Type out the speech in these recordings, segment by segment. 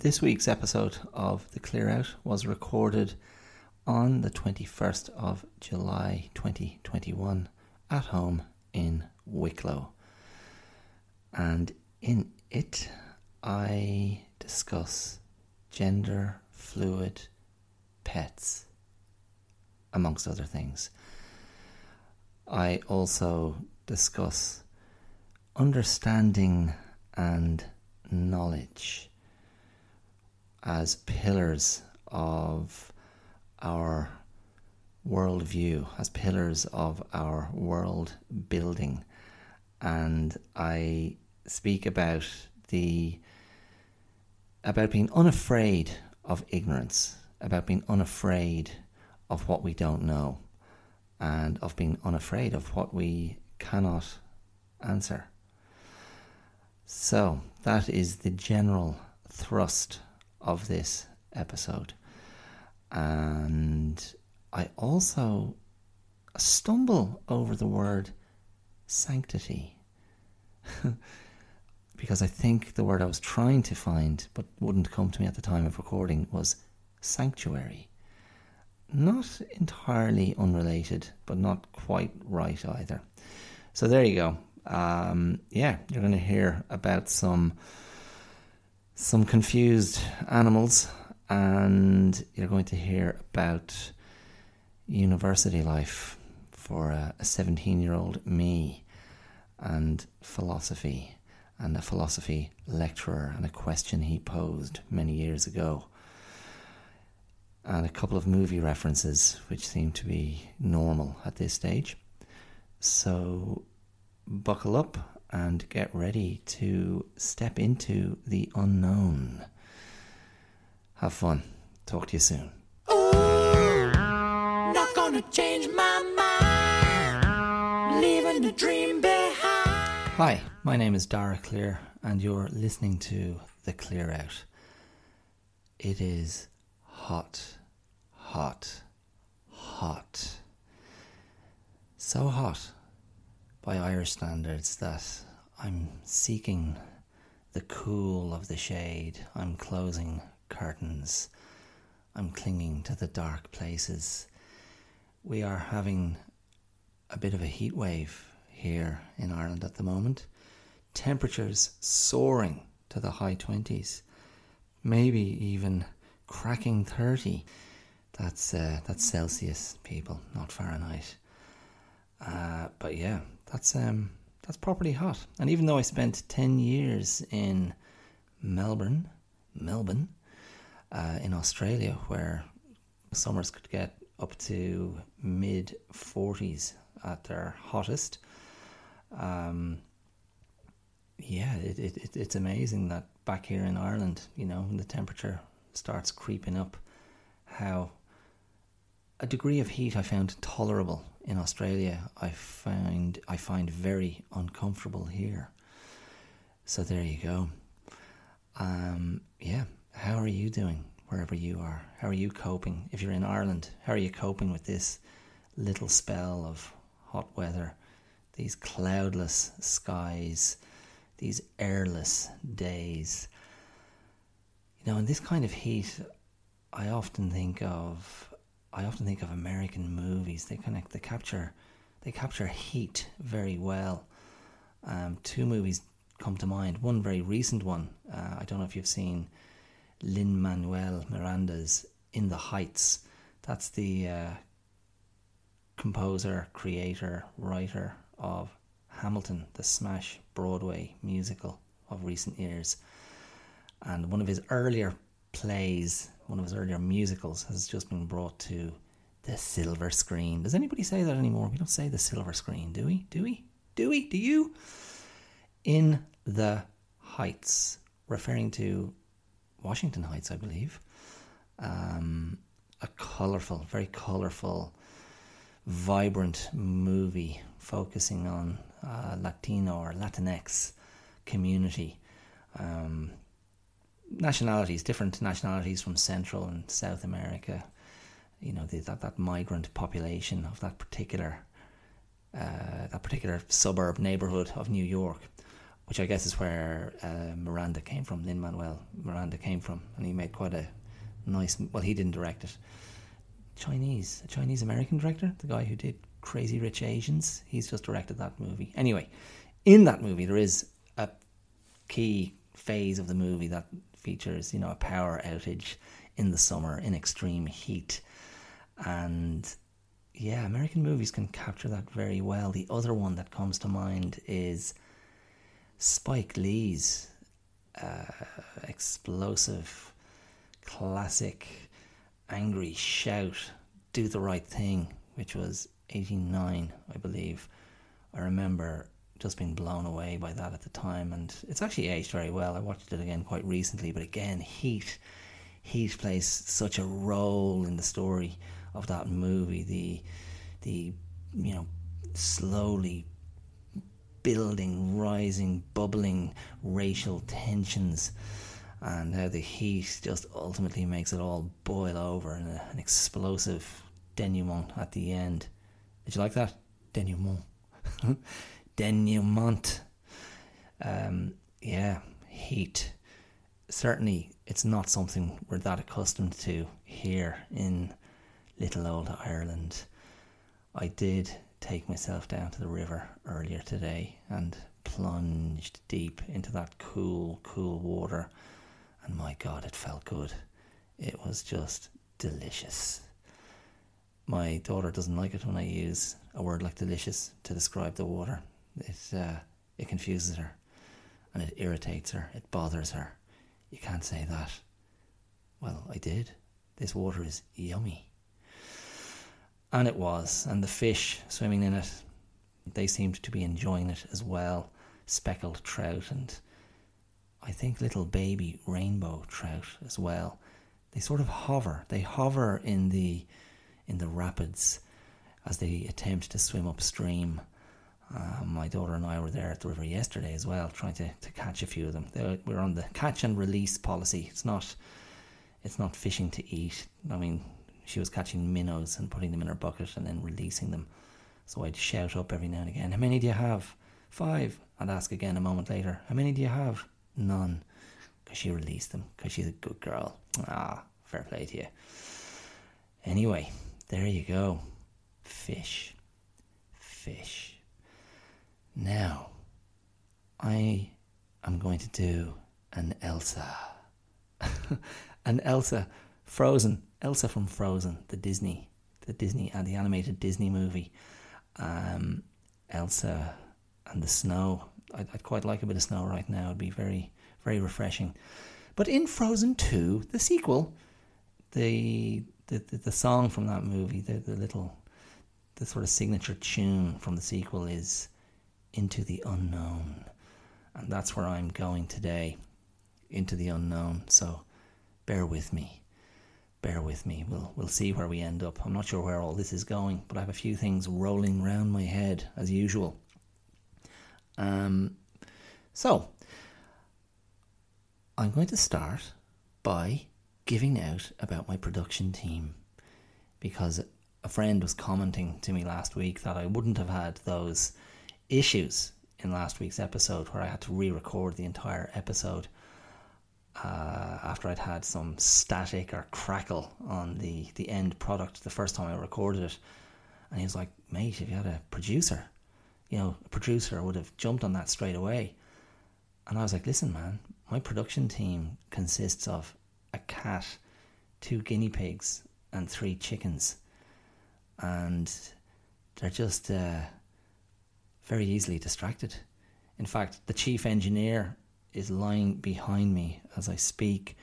This week's episode of The Clear Out was recorded on the 21st of July 2021 at home in Wicklow. And in it, I discuss gender fluid pets, amongst other things. I also discuss understanding and knowledge as pillars of our worldview, as pillars of our world building. And I speak about the about being unafraid of ignorance, about being unafraid of what we don't know, and of being unafraid of what we cannot answer. So, that is the general thrust of this episode. And I also stumble over the word sanctity. because I think the word I was trying to find but wouldn't come to me at the time of recording was sanctuary. Not entirely unrelated, but not quite right either. So there you go. Um, yeah, you're going to hear about some some confused animals, and you're going to hear about university life for a 17 year old me, and philosophy, and a philosophy lecturer, and a question he posed many years ago, and a couple of movie references which seem to be normal at this stage. So, buckle up and get ready to step into the unknown. Have fun. Talk to you soon. Ooh, not gonna change my mind. Leaving the dream behind. Hi, my name is Dara Clear, and you're listening to The Clear Out. It is hot, hot, hot. So hot by Irish standards that I'm seeking the cool of the shade. I'm closing curtains. I'm clinging to the dark places. We are having a bit of a heat wave here in Ireland at the moment. Temperatures soaring to the high 20s, maybe even cracking 30. That's uh, that's Celsius, people, not Fahrenheit. Uh, but yeah, that's um that's properly hot. And even though I spent ten years in Melbourne, Melbourne, uh, in Australia, where summers could get up to mid forties at their hottest. Um, yeah, it, it, it's amazing that back here in Ireland, you know, when the temperature starts creeping up, how a degree of heat I found tolerable in Australia, I find I find very uncomfortable here. So there you go. Um, yeah, how are you doing wherever you are? How are you coping? If you're in Ireland, how are you coping with this little spell of hot weather, these cloudless skies, these airless days? You know, in this kind of heat, I often think of I often think of American movies. They kind of they capture they capture heat very well. Um, two movies come to mind. One very recent one. Uh, I don't know if you've seen Lin Manuel Miranda's In the Heights. That's the uh, composer, creator, writer of Hamilton, the smash Broadway musical of recent years. And one of his earlier plays one of his earlier musicals, has just been brought to the silver screen. Does anybody say that anymore? We don't say the silver screen, do we? Do we? Do we? Do you? In the Heights, referring to Washington Heights, I believe. Um, a colourful, very colourful, vibrant movie focusing on uh, Latino or Latinx community. Um, nationalities, different nationalities from Central and South America. You know, the, that that migrant population of that particular uh, that particular suburb neighborhood of New York which I guess is where uh, Miranda came from. Lin Manuel Miranda came from, and he made quite a nice. Well, he didn't direct it. Chinese, a Chinese American director, the guy who did Crazy Rich Asians. He's just directed that movie. Anyway, in that movie, there is a key phase of the movie that features, you know, a power outage in the summer in extreme heat. And yeah, American movies can capture that very well. The other one that comes to mind is Spike Lee's uh, explosive, classic, angry shout, Do the Right Thing, which was 89, I believe. I remember just being blown away by that at the time, and it's actually aged very well. I watched it again quite recently, but again, heat, heat plays such a role in the story of that movie. The, the, you know, slowly building, rising, bubbling racial tensions, and how the heat just ultimately makes it all boil over in a, an explosive denouement at the end. Did you like that? Denouement. denouement. Um, yeah, heat. Certainly, it's not something we're that accustomed to here in little old Ireland. I did take myself down to the river earlier today and plunged deep into that cool, cool water, and my God, it felt good. It was just delicious. My daughter doesn't like it when I use a word like delicious to describe the water. It uh, it confuses her, and it irritates her. It bothers her. You can't say that. Well, I did. This water is yummy. And it was, and the fish swimming in it, they seemed to be enjoying it as well. Speckled trout and I think little baby rainbow trout as well. They sort of hover. They hover in the in the rapids as they attempt to swim upstream. Uh, my daughter and I were there at the river yesterday as well, trying to, to catch a few of them. They, we're on the catch and release policy. It's not it's not fishing to eat. I mean, she was catching minnows and putting them in her bucket and then releasing them. So I'd shout up every now and again, How many do you have? Five. I'd ask again a moment later, How many do you have? None. Because she released them, because she's a good girl. Ah, fair play to you. Anyway, there you go. Fish. Fish. Now, I am going to do an Elsa. an Elsa Frozen Elsa from Frozen, the Disney, the Disney and uh, the animated Disney movie. Um, Elsa and the snow. I'd, I'd, quite like a bit of snow right now. It'd be very, very refreshing. But in Frozen Two, the sequel, the the, the, the song from that movie, the, the little, the sort of signature tune from the sequel is "Into the Unknown," and that's where I'm going today, into the unknown. So, bear with me bear with me. We'll we'll see where we end up. I'm not sure where all this is going, but I have a few things rolling round my head as usual. Um, so I'm going to start by giving out about my production team because a friend was commenting to me last week that I wouldn't have had those issues in last week's episode where I had to re-record the entire episode uh, after I'd had some static or crackle on the, the end product the first time I recorded it. And he was like, mate, if you had a producer, you know, a producer would have jumped on that straight away. And I was like, listen, man, my production team consists of a cat, two guinea pigs, and three chickens. And they're just uh, very easily distracted. In fact, the chief engineer is lying behind me as I speak,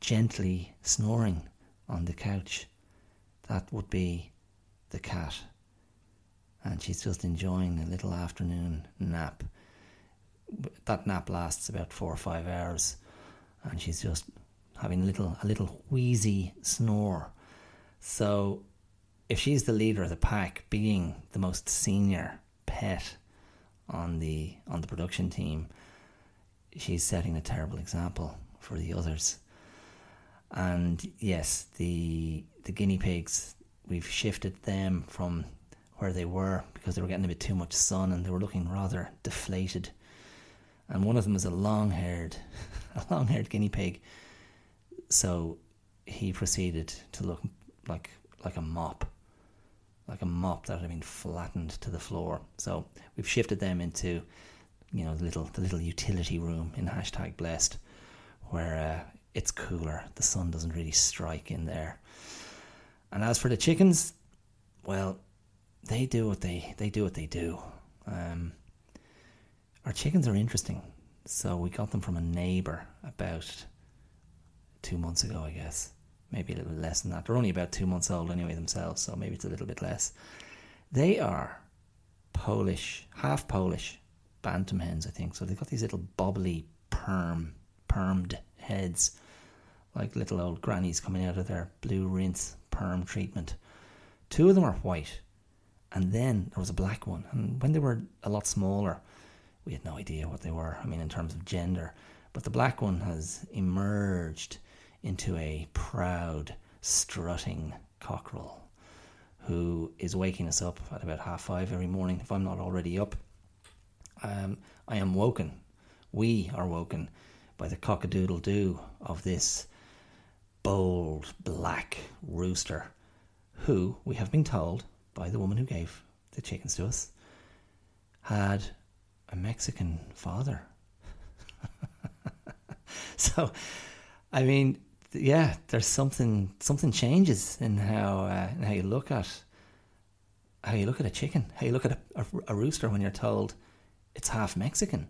gently snoring on the couch. That would be the cat. And she's just enjoying a little afternoon nap. That nap lasts about four or five hours, and she's just having a little a little wheezy snore. So, if she's the leader of the pack, being the most senior pet on the on the production team, she's setting a terrible example for the others. And yes, the the guinea pigs, we've shifted them from where they were because they were getting a bit too much sun and they were looking rather deflated. and one of them is a long-haired, a long-haired guinea pig. So he proceeded to look like like a mop, like a mop that had been flattened to the floor. So we've shifted them into, you know, the little the little utility room in hashtag blessed, where uh, it's cooler. The sun doesn't really strike in there. And as for the chickens, well, they do what they they do what they do. Um, our chickens are interesting. So we got them from a neighbour about two months ago, I guess. Maybe a little less than that. They're only about two months old anyway themselves, so maybe it's a little bit less. They are Polish, half Polish bantam hens, I think. So they've got these little bobbly perm, permed heads, like little old grannies coming out of their blue rinse perm treatment. Two of them are white, and then there was a black one. And when they were a lot smaller, we had no idea what they were. I mean, in terms of gender, but the black one has emerged into a proud, strutting cockerel who is waking us up at about half five every morning. If I'm not already up, um, I am woken. We are woken by the cockadoodle doo of this bold black rooster who, we have been told by the woman who gave the chickens to us, had a Mexican father. so, I mean, yeah, there's something something changes in how uh, in how you look at how you look at a chicken, how you look at a, a, a rooster when you're told it's half Mexican.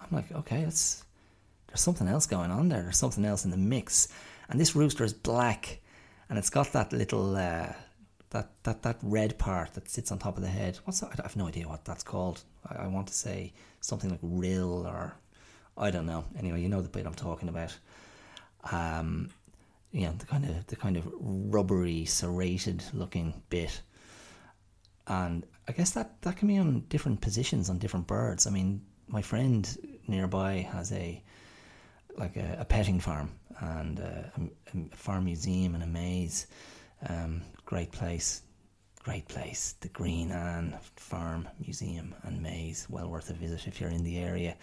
I'm like, okay, it's there's something else going on there. There's something else in the mix, and this rooster is black, and it's got that little uh, that that that red part that sits on top of the head. What's that? I have no idea what that's called. I, I want to say something like rill or I don't know. Anyway, you know the bit I'm talking about. Um, you know the kind of the kind of rubbery, serrated looking bit, and I guess that that can be on different positions on different birds. I mean, my friend nearby has a like a, a petting farm and a, a, farm museum and a maze. Um, great place, great place. The Greenan Farm Museum and Maze, well worth a visit if you're in the area.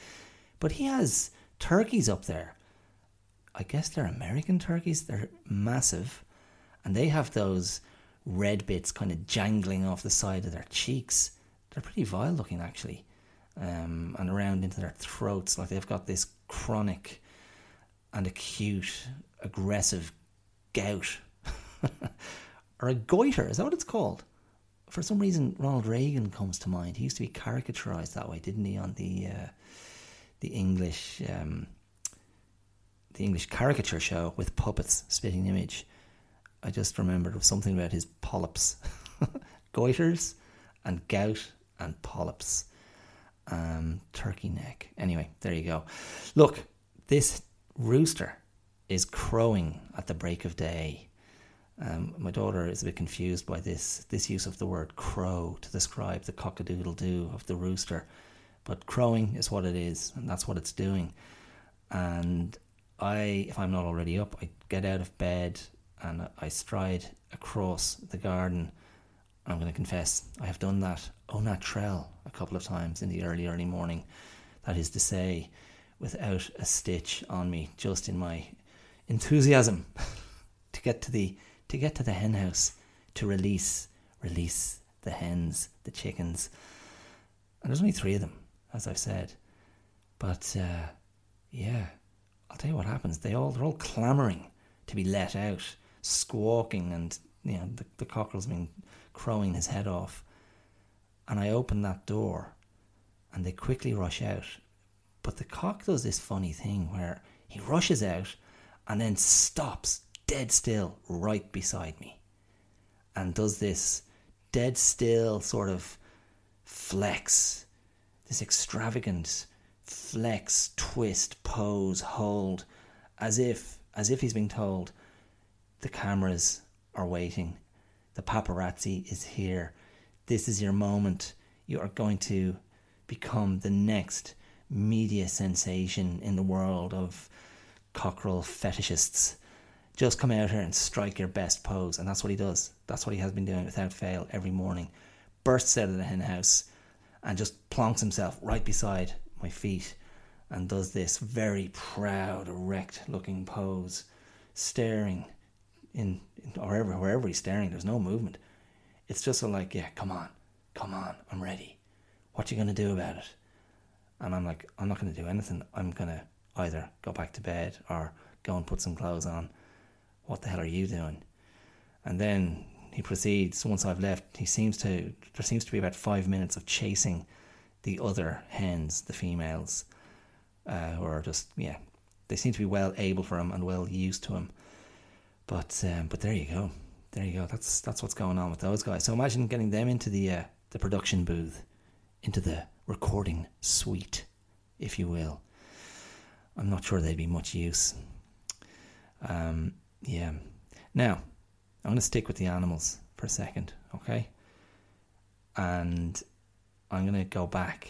But he has turkeys up there. I guess they're American turkeys. They're massive, and they have those red bits kind of jangling off the side of their cheeks. They're pretty vile looking, actually, um, and around into their throats. Like they've got this chronic and acute, aggressive gout or a goiter. Is that what it's called? For some reason, Ronald Reagan comes to mind. He used to be caricaturized that way, didn't he, on the uh, the English um, the English caricature show with puppets spitting image. I just remembered something about his polyps, goiters, and gout and polyps, um, turkey neck. Anyway, there you go. Look, this rooster is crowing at the break of day um, my daughter is a bit confused by this this use of the word crow to describe the cockadoodle doo of the rooster, but crowing is what it is, and that's what it's doing. And I, if I'm not already up, I get out of bed and I stride across the garden. I'm going to confess I have done that au naturel a couple of times in the early early morning. That is to say, without a stitch on me, just in my enthusiasm to get to the to get to the hen house to release release the hens, the chickens. And there's only three of them, as I've said. But uh, yeah, I'll tell you what happens. They all they're all clamouring to be let out, squawking, and you know the, the cockerel's been crowing his head off. And I open that door, and they quickly rush out. But the cock does this funny thing where he rushes out and then stops dead still right beside me and does this dead still sort of flex, this extravagant flex, twist, pose, hold, as if as if he's being told the cameras are waiting, the paparazzi is here, this is your moment, you are going to become the next media sensation in the world of cockerel fetishists just come out here and strike your best pose. And that's what he does. That's what he has been doing without fail every morning. Bursts out of the hen house and just plonks himself right beside my feet. and does this very proud, erect looking pose, staring in, in or wherever, wherever he's staring, there's no movement. It's just like, yeah, come on, come on, I'm ready. What you gonna do about it? And I'm like, I'm not gonna do anything. I'm gonna either go back to bed or go and put some clothes on. What the hell are you doing? And then he proceeds, once I've left, he seems to, there seems to be about five minutes of chasing the other hens, the females, uh, who are just, yeah, they seem to be well able for him and well used to him. But, um, but there you go. There you go. That's that's what's going on with those guys. So imagine getting them into the uh, the production booth, into the recording suite, if you will. I'm not sure they'd be much use. Um, yeah. Now, I'm going to stick with the animals for a second, okay? And I'm going to go back,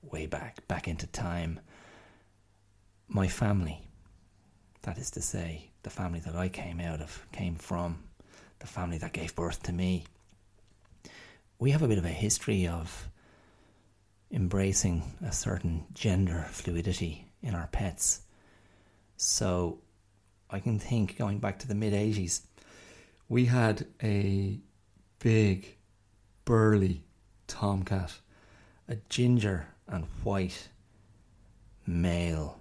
way back, back into time. My family, that is to say, the family that I came out of, came from, the family that gave birth to me. We have a bit of a history of embracing a certain gender fluidity in our pets. So I can think going back to the mid 80s, we had a big, burly tomcat, a ginger and white male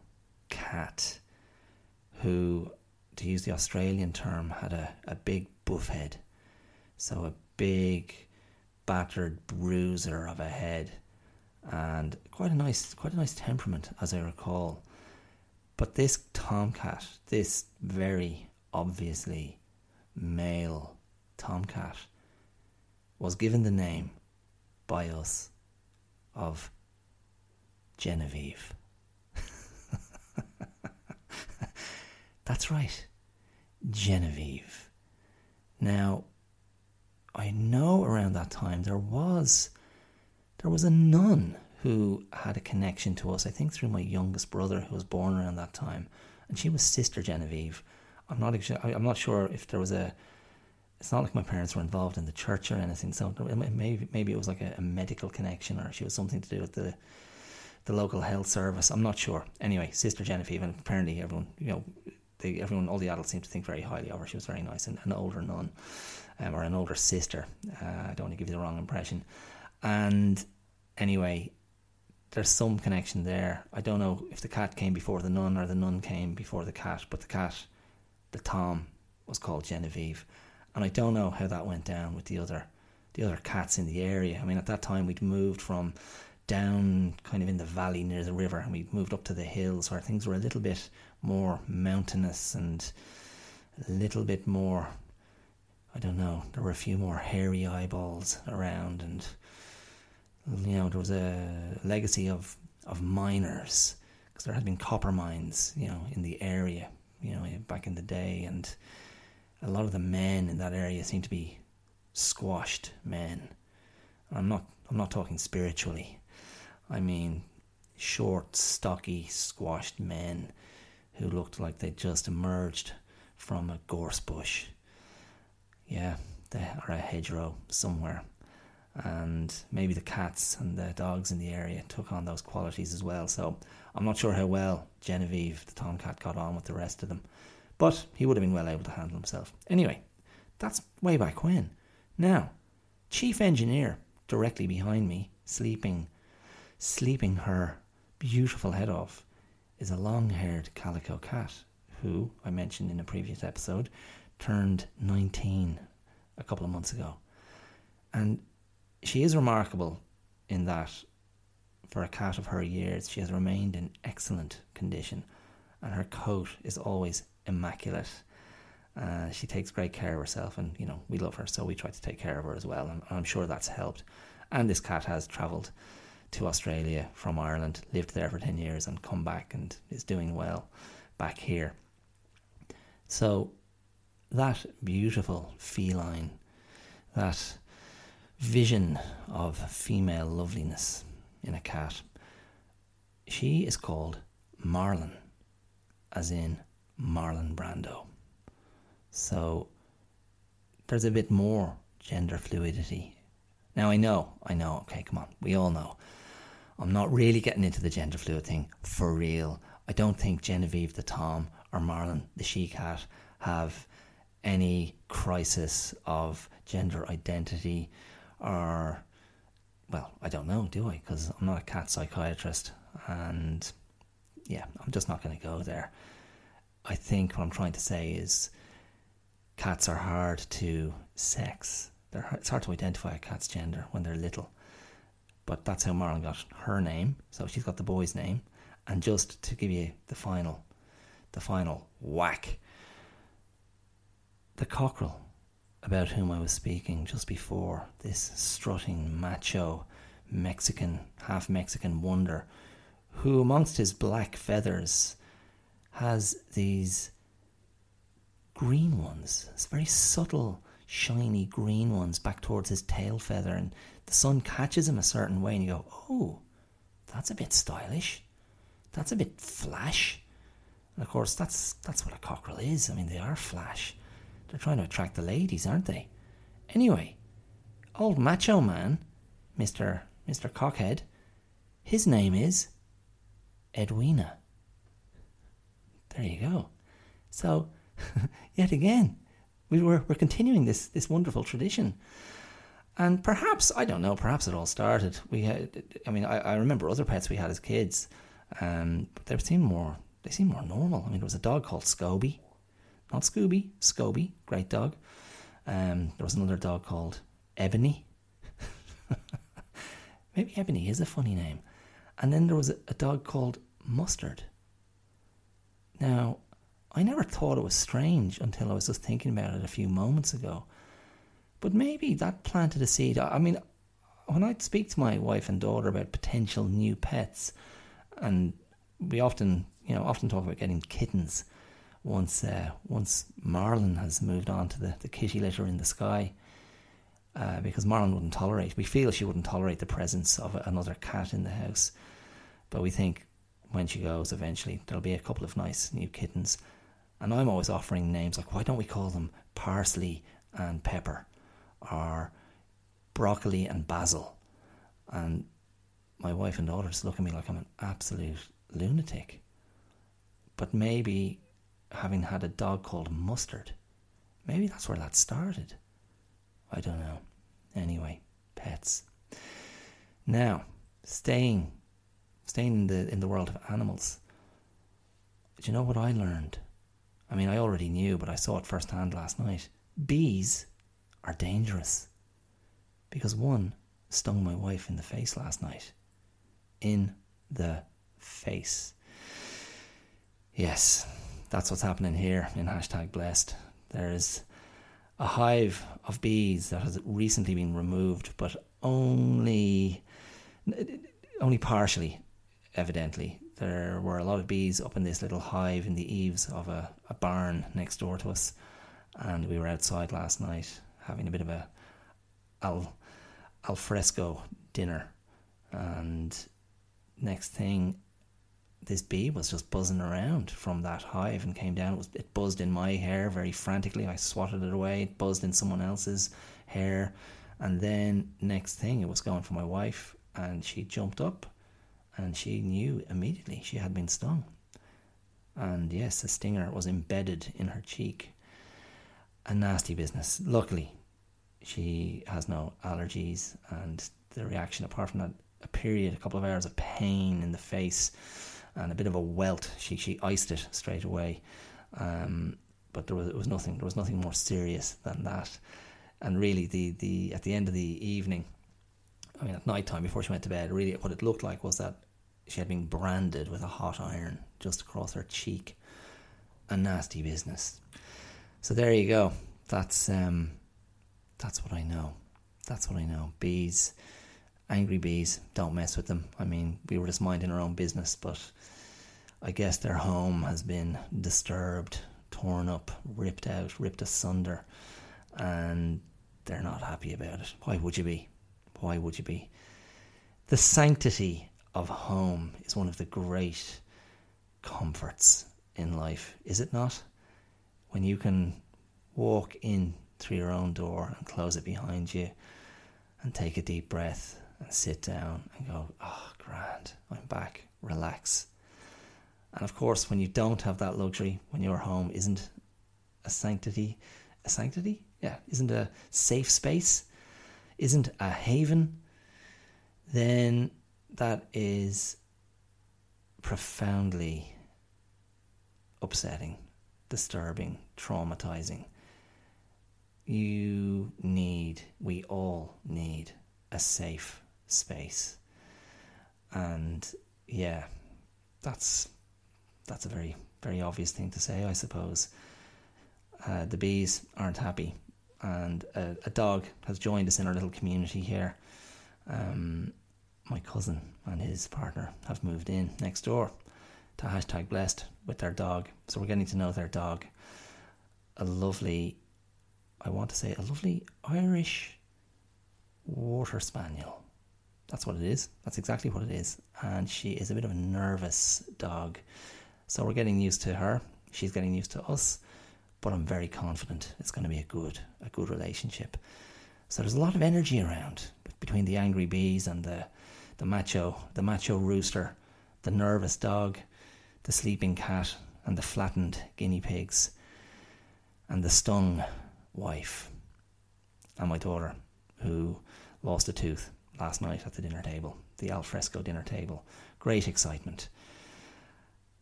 cat who, to use the Australian term, had a, a big buff head. So a big, battered bruiser of a head and quite a nice quite a nice temperament as I recall. But this tomcat, this very obviously male tomcat, was given the name by us of Genevieve. That's right, Genevieve. Now, I know around that time there was there was a nun who had a connection to us, I think through my youngest brother who was born around that time, and she was Sister Genevieve. I'm not I'm not sure if there was a. It's not like my parents were involved in the church or anything, so maybe maybe it was like a, a medical connection or she was something to do with the the local health service. I'm not sure. Anyway, Sister Genevieve, and apparently everyone, you know, they, everyone, all the adults seem to think very highly of her. She was very nice and an older nun, um, or an older sister. Uh, I don't want to give you the wrong impression. And anyway, there's some connection there. I don't know if the cat came before the nun or the nun came before the cat, but the cat, the Tom, was called Genevieve, and I don't know how that went down with the other, the other cats in the area. I mean, at that time we'd moved from down kind of in the valley near the river, and we moved up to the hills where things were a little bit more mountainous and a little bit more. I don't know. There were a few more hairy eyeballs around, and you know, there was a legacy of, of miners because there had been copper mines, you know, in the area, you know, back in the day, and a lot of the men in that area seemed to be squashed men. I'm not, I'm not talking spiritually. I mean, short, stocky, squashed men who looked like they'd just emerged from a gorse bush. Yeah, they are a hedgerow somewhere and maybe the cats and the dogs in the area took on those qualities as well. So I'm not sure how well Genevieve, the tomcat, got on with the rest of them, but he would have been well able to handle himself. Anyway, that's way back when. Now, chief engineer directly behind me, sleeping, sleeping her beautiful head off, is a long-haired calico cat who I mentioned in a previous episode turned 19 a couple of months ago. And she is remarkable in that for a cat of her years, she has remained in excellent condition, and her coat is always immaculate. Uh, she takes great care of herself, and you know we love her, so we try to take care of her as well, and I'm sure that's helped. And this cat has travelled to Australia from Ireland, lived there for ten years, and come back and is doing well back here. So that beautiful feline, that vision of female loveliness in a cat. She is called Marlon, as in Marlon Brando. So there's a bit more gender fluidity. Now I know, I know, okay, come on, we all know. I'm not really getting into the gender fluid thing for real. I don't think Genevieve the Tom or Marlon the she cat have any crisis of gender identity or well, I don't know, do I? Because I'm not a cat psychiatrist, and yeah, I'm just not going to go there. I think what I'm trying to say is cats are hard to sex. They're it's hard to identify a cat's gender when they're little. But that's how Marlon got her name. So she's got the boy's name. And just to give you the final, the final whack, the cockerel about whom I was speaking just before, this strutting macho Mexican, half Mexican wonder, who amongst his black feathers has these green ones. It's very subtle, shiny green ones back towards his tail feather, and the sun catches him a certain way, and you go, "Oh, that's a bit stylish. That's a bit flash." And of course, that's that's what a cockerel is. I mean, they are flash. They're trying to attract the ladies, aren't they? Anyway, old macho man, Mister Mister Cockhead, his name is Edwina. There you go. So, yet again, we were, we're continuing this, this wonderful tradition. And perhaps, I don't know, perhaps it all started. We had, I mean, I, I remember other pets we had as kids, um, but they seemed more, they seemed more normal. I mean, there was a dog called Scoby, not Scooby, Scoby, great dog. Um, there was another dog called Ebony. Maybe Ebony is a funny name. And then there was a, a dog called Mustard. Now, I never thought it was strange until I was just thinking about it a few moments ago. But maybe that planted a seed. I mean, when I speak to my wife and daughter about potential new pets, and we often, you know, often talk about getting kittens once uh, once Marlon has moved on to the, the kitty litter in the sky. Uh, because Marlon wouldn't tolerate, we feel she wouldn't tolerate the presence of another cat in the house. But we think when she goes, eventually there'll be a couple of nice new kittens. And I'm always offering names like, why don't we call them parsley and pepper, or broccoli and basil? And my wife and daughter just look at me like I'm an absolute lunatic. But maybe having had a dog called Mustard, maybe that's where that started. I don't know. Anyway, pets. Now, staying staying in the in the world of animals. Do you know what I learned? I mean, I already knew, but I saw it firsthand last night. Bees are dangerous because one stung my wife in the face last night. In the face. Yes, that's what's happening here in hashtag blessed. There's a hive of bees that has recently been removed, but only only partially evidently. There were a lot of bees up in this little hive in the eaves of a, a barn next door to us, and we were outside last night having a bit of a al, al fresco dinner. And next thing, this bee was just buzzing around from that hive and came down. It, was, it buzzed in my hair very frantically. I swatted it away. It buzzed in someone else's hair. And then next thing, it was going for my wife, and she jumped up and she knew immediately she had been stung. And yes, the stinger was embedded in her cheek. A nasty business. Luckily, she has no allergies, and the reaction, apart from that, a period, a couple of hours of pain in the face and a bit of a welt, she she iced it straight away. Um, but there was it was nothing. There was nothing more serious than that. And really, the the at the end of the evening, I mean, at night time before she went to bed, really what it looked like was that she had been branded with a hot iron just across her cheek. A nasty business. So there you go. That's um, that's what I know. That's what I know. Bees, angry bees. Don't mess with them. I mean, we were just minding our own business, but I guess their home has been disturbed, torn up, ripped out, ripped asunder, and they're not happy about it. Why would you be? Why would you be? The sanctity of home is one of the great comforts in life, is it not? When you can walk in through your own door and close it behind you and take a deep breath and sit down and go, oh, grand, I'm back, relax. And of course, when you don't have that luxury, when your home isn't a sanctity, a sanctity? Yeah, isn't a safe space, isn't a haven, then that is profoundly upsetting, disturbing, traumatizing. You need, we all need a safe space. And yeah, that's that's a very very obvious thing to say, I suppose. Uh, the bees aren't happy, and a, a, dog has joined us in our little community here. Um, my cousin and his partner have moved in next door to hashtag blessed with their dog, so we're getting to know their dog. A lovely, I want to say, a lovely Irish water spaniel. That's what it is. That's exactly what it is. And she is a bit of a nervous dog. So we're getting used to her. She's getting used to us. But I'm very confident it's going to be a good, a good relationship. So there's a lot of energy around between the angry bees and the, the macho, the macho rooster, the nervous dog, the sleeping cat, and the flattened guinea pigs, and the stung wife, and my daughter, who lost a tooth last night at the dinner table, the alfresco dinner table. Great excitement.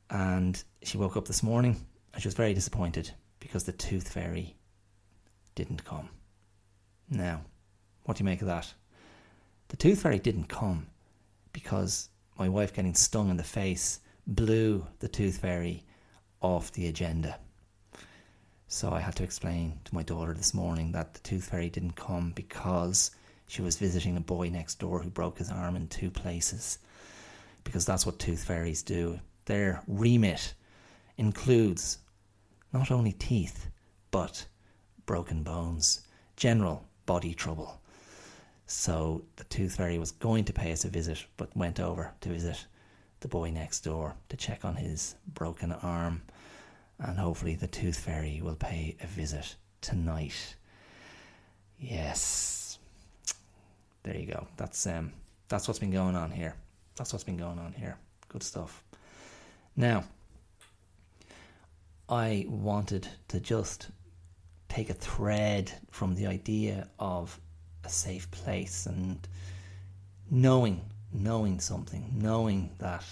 And she woke up this morning and she was very disappointed because the tooth fairy didn't come. Now, what do you make of that? The tooth fairy didn't come because my wife getting stung in the face blew the tooth fairy off the agenda. So I had to explain to my daughter this morning that the tooth fairy didn't come because she was visiting a boy next door who broke his arm in two places. Because that's what tooth fairies do their remit includes not only teeth, but broken bones, general body trouble. So the tooth fairy was going to pay us a visit, but went over to visit the boy next door to check on his broken arm. And hopefully, the tooth fairy will pay a visit tonight. Yes. There you go. That's um that's what's been going on here. That's what's been going on here. Good stuff. Now, I wanted to just take a thread from the idea of a safe place and knowing, knowing something, knowing that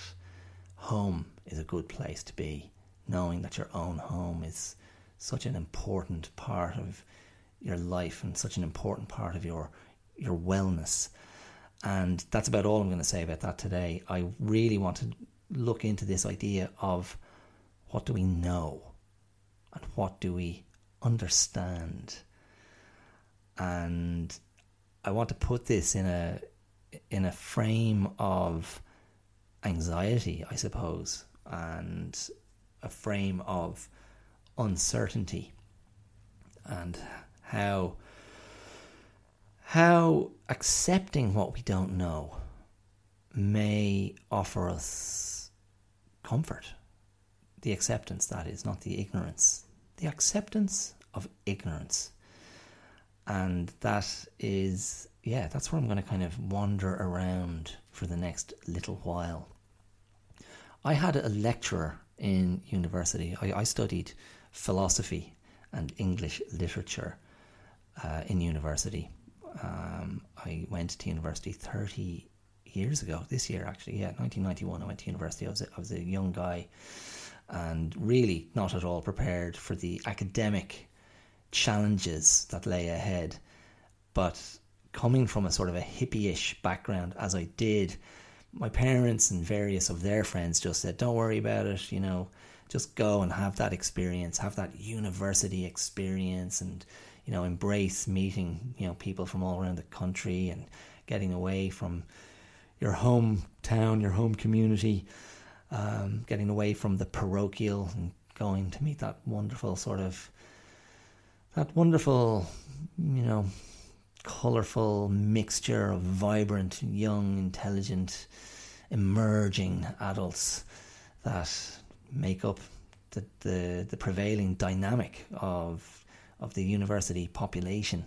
home is a good place to be, knowing that your own home is such an important part of your life and such an important part of your your wellness. And that's about all I'm going to say about that today. I really want to look into this idea of what do we know and what do we understand. And I want to put this in a in a frame of anxiety, I suppose, and a frame of uncertainty and how how accepting what we don't know may offer us comfort. The acceptance, that is, not the ignorance. The acceptance of ignorance. And that is, yeah, that's where I'm going to kind of wander around for the next little while. I had a lecturer in university. I, I studied philosophy and English literature uh, in university. Um, I went to university 30 years ago, this year actually, yeah, 1991, I went to university. I was a, I was a young guy and really not at all prepared for the academic challenges that lay ahead. But coming from a sort of a hippie-ish background, as I did, my parents and various of their friends just said, "Don't worry about it," you know, just go and have that experience, have that university experience, and you know, embrace meeting you know people from all around the country and getting away from your hometown, your home community, um, getting away from the parochial and going to meet that wonderful sort of that wonderful, you know, colorful mixture of vibrant, young, intelligent, emerging adults that make up the, the, the prevailing dynamic of of the university population.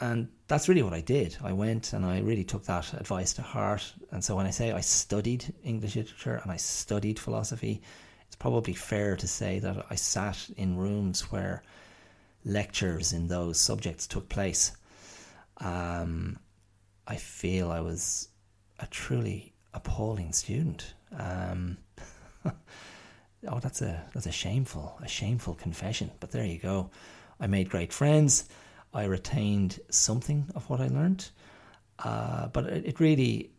And that's really what I did. I went and I really took that advice to heart. And so when I say I studied English literature and I studied philosophy, it's probably fair to say that I sat in rooms where lectures in those subjects took place. Um, I feel I was a truly appalling student. Um, oh, that's a that's a shameful a shameful confession. But there you go. I made great friends. I retained something of what I learned, uh, but it, it, really,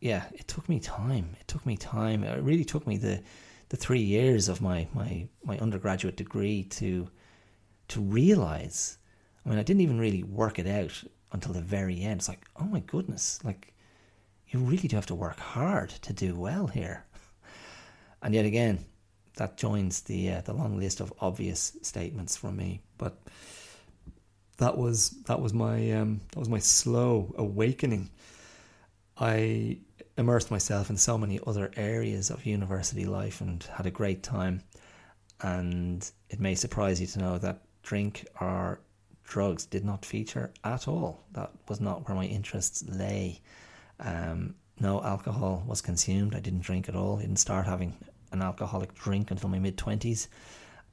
yeah, it took me time. It took me time. It really took me the the three years of my my my undergraduate degree to to realize. I mean, I didn't even really work it out until the very end. It's like, oh my goodness, like you really do have to work hard to do well here. And yet again, that joins the uh, the long list of obvious statements from me. But that was that was my um, that was my slow awakening. I immersed myself in so many other areas of university life and had a great time. And it may surprise you to know that drink or drugs did not feature at all. That was not where my interests lay. Um, no alcohol was consumed. I didn't drink at all. I didn't start having an alcoholic drink until my mid 20s.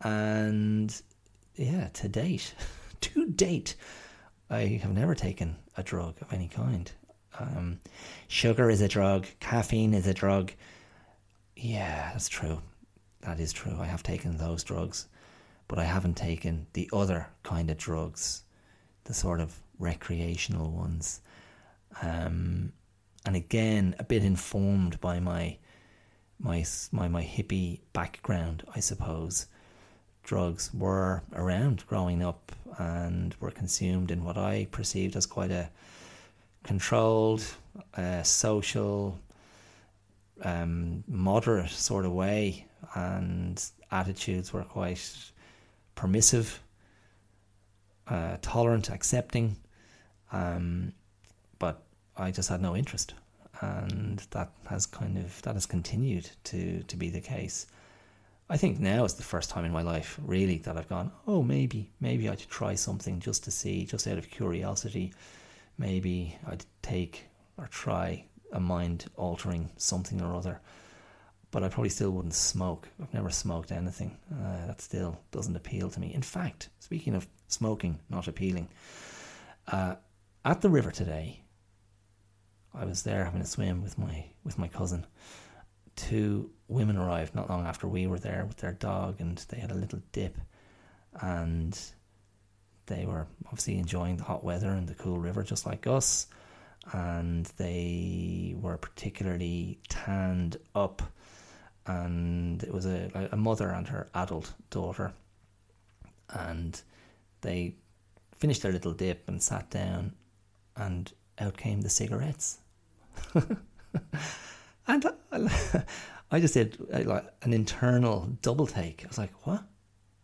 And yeah, to date, to date, I have never taken a drug of any kind. Um, sugar is a drug, caffeine is a drug. Yeah, that's true. That is true. I have taken those drugs, but I haven't taken the other kind of drugs, the sort of recreational ones. Um, and again, a bit informed by my my my my hippie background, I suppose drugs were around growing up and were consumed in what I perceived as quite a controlled, uh, social, um, moderate sort of way, and attitudes were quite permissive, uh, tolerant, accepting. Um, but I just had no interest, and that has kind of that has continued to to be the case. I think now is the first time in my life, really, that I've gone, oh, maybe, maybe I should try something just to see, just out of curiosity. Maybe I'd take or try a mind altering something or other. But I probably still wouldn't smoke. I've never smoked anything. Uh, that still doesn't appeal to me. In fact, speaking of smoking not appealing, uh, at the river today, I was there having a swim with my with my cousin, two women arrived not long after we were there with their dog, and they had a little dip, and they were obviously enjoying the hot weather and the cool river just like us, and they were particularly tanned up, and it was a, a mother and her adult daughter, and they finished their little dip and sat down, and out came the cigarettes. And I just did uh, like an internal double take. I was like, "What?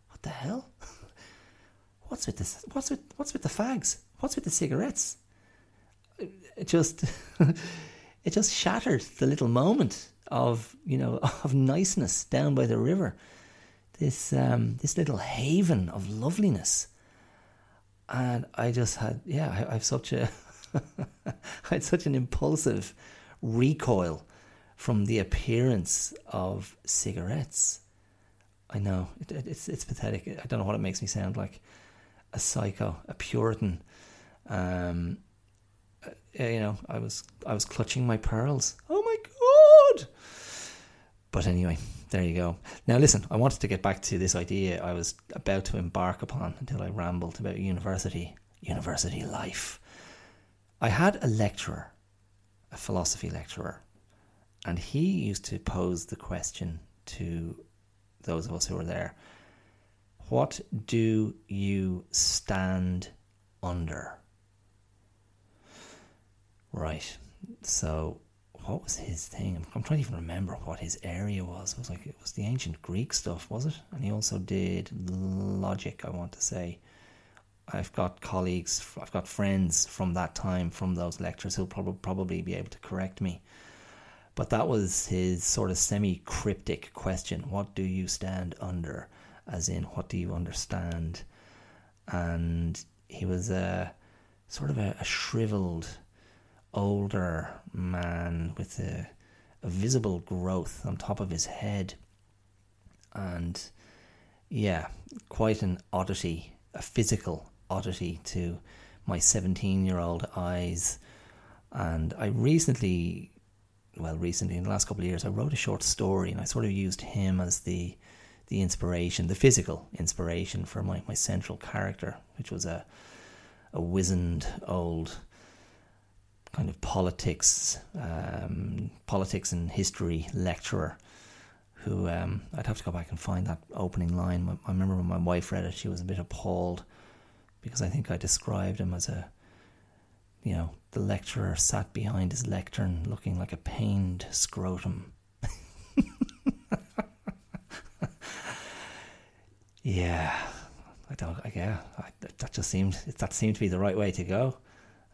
What the hell? What's with this? What's with what's with the fags? What's with the cigarettes?" It just it just shattered the little moment of you know of niceness down by the river. This um, this little haven of loveliness, and I just had yeah I, I have such a I had such an impulsive recoil from the appearance of cigarettes. I know it, it, it's it's pathetic. I don't know what it makes me sound like a psycho, a Puritan. Um, uh, you know, I was I was clutching my pearls. Oh my god! But anyway, there you go. Now listen, I wanted to get back to this idea I was about to embark upon until I rambled about university, university life. I had a lecturer, a philosophy lecturer, and he used to pose the question to those of us who were there What do you stand under? Right. So, what was his thing? I'm trying to even remember what his area was. It was like it was the ancient Greek stuff, was it? And he also did logic, I want to say. I've got colleagues, I've got friends from that time, from those lectures, who'll probably probably be able to correct me. But that was his sort of semi cryptic question What do you stand under? As in, what do you understand? And he was a, sort of a, a shriveled, older man with a, a visible growth on top of his head. And yeah, quite an oddity, a physical oddity to my 17 year old eyes. And I recently, well, recently in the last couple of years, I wrote a short story and I sort of used him as the the inspiration, the physical inspiration for my, my central character, which was a a wizened old kind of politics, um, politics and history lecturer who um, I'd have to go back and find that opening line. I remember when my wife read it, she was a bit appalled because I think I described him as a, you know, the lecturer sat behind his lectern looking like a pained scrotum. yeah, I don't. I, yeah, I, that just seemed that seemed to be the right way to go,